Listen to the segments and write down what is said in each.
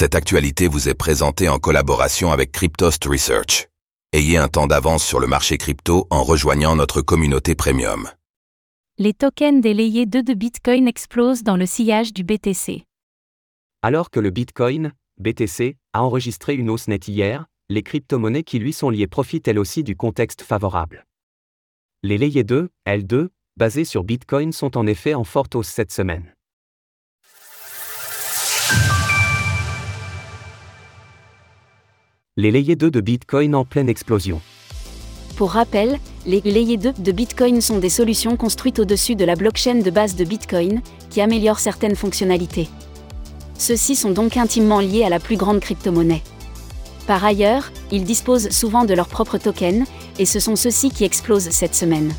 Cette actualité vous est présentée en collaboration avec Cryptost Research. Ayez un temps d'avance sur le marché crypto en rejoignant notre communauté premium. Les tokens des layers 2 de Bitcoin explosent dans le sillage du BTC. Alors que le Bitcoin, BTC, a enregistré une hausse nette hier, les crypto-monnaies qui lui sont liées profitent elles aussi du contexte favorable. Les layers 2, L2, basés sur Bitcoin sont en effet en forte hausse cette semaine. Les layers 2 de Bitcoin en pleine explosion. Pour rappel, les layers 2 de Bitcoin sont des solutions construites au-dessus de la blockchain de base de Bitcoin, qui améliorent certaines fonctionnalités. Ceux-ci sont donc intimement liés à la plus grande crypto-monnaie. Par ailleurs, ils disposent souvent de leurs propres tokens, et ce sont ceux-ci qui explosent cette semaine.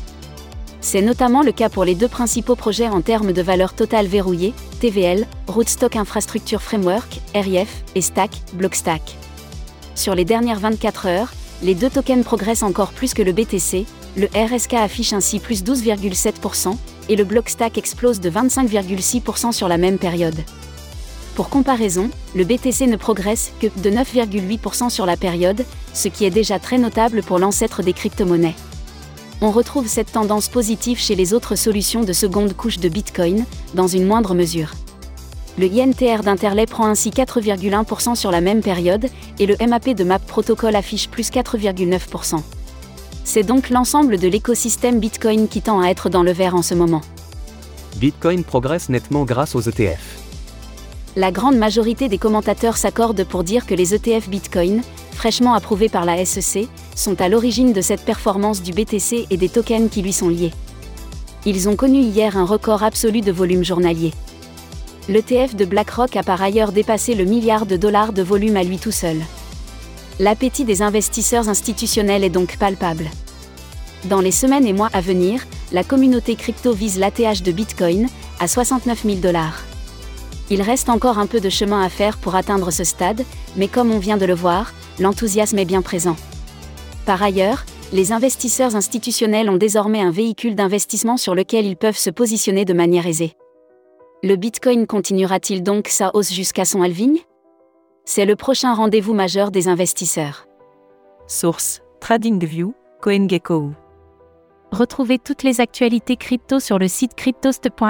C'est notamment le cas pour les deux principaux projets en termes de valeur totale verrouillée, TVL, Rootstock Infrastructure Framework, RIF, et Stack, Blockstack. Sur les dernières 24 heures, les deux tokens progressent encore plus que le BTC, le RSK affiche ainsi plus 12,7%, et le Blockstack explose de 25,6% sur la même période. Pour comparaison, le BTC ne progresse que de 9,8% sur la période, ce qui est déjà très notable pour l'ancêtre des crypto-monnaies. On retrouve cette tendance positive chez les autres solutions de seconde couche de Bitcoin, dans une moindre mesure. Le INTR d'Interlay prend ainsi 4,1% sur la même période, et le MAP de Map Protocol affiche plus 4,9%. C'est donc l'ensemble de l'écosystème Bitcoin qui tend à être dans le vert en ce moment. Bitcoin progresse nettement grâce aux ETF. La grande majorité des commentateurs s'accordent pour dire que les ETF Bitcoin, fraîchement approuvés par la SEC, sont à l'origine de cette performance du BTC et des tokens qui lui sont liés. Ils ont connu hier un record absolu de volume journalier. L'ETF de BlackRock a par ailleurs dépassé le milliard de dollars de volume à lui tout seul. L'appétit des investisseurs institutionnels est donc palpable. Dans les semaines et mois à venir, la communauté crypto vise l'ATH de Bitcoin à 69 000 dollars. Il reste encore un peu de chemin à faire pour atteindre ce stade, mais comme on vient de le voir, l'enthousiasme est bien présent. Par ailleurs, les investisseurs institutionnels ont désormais un véhicule d'investissement sur lequel ils peuvent se positionner de manière aisée. Le Bitcoin continuera-t-il donc sa hausse jusqu'à son halving? C'est le prochain rendez-vous majeur des investisseurs. Source TradingView, CoinGecko. Retrouvez toutes les actualités crypto sur le site cryptost.fr.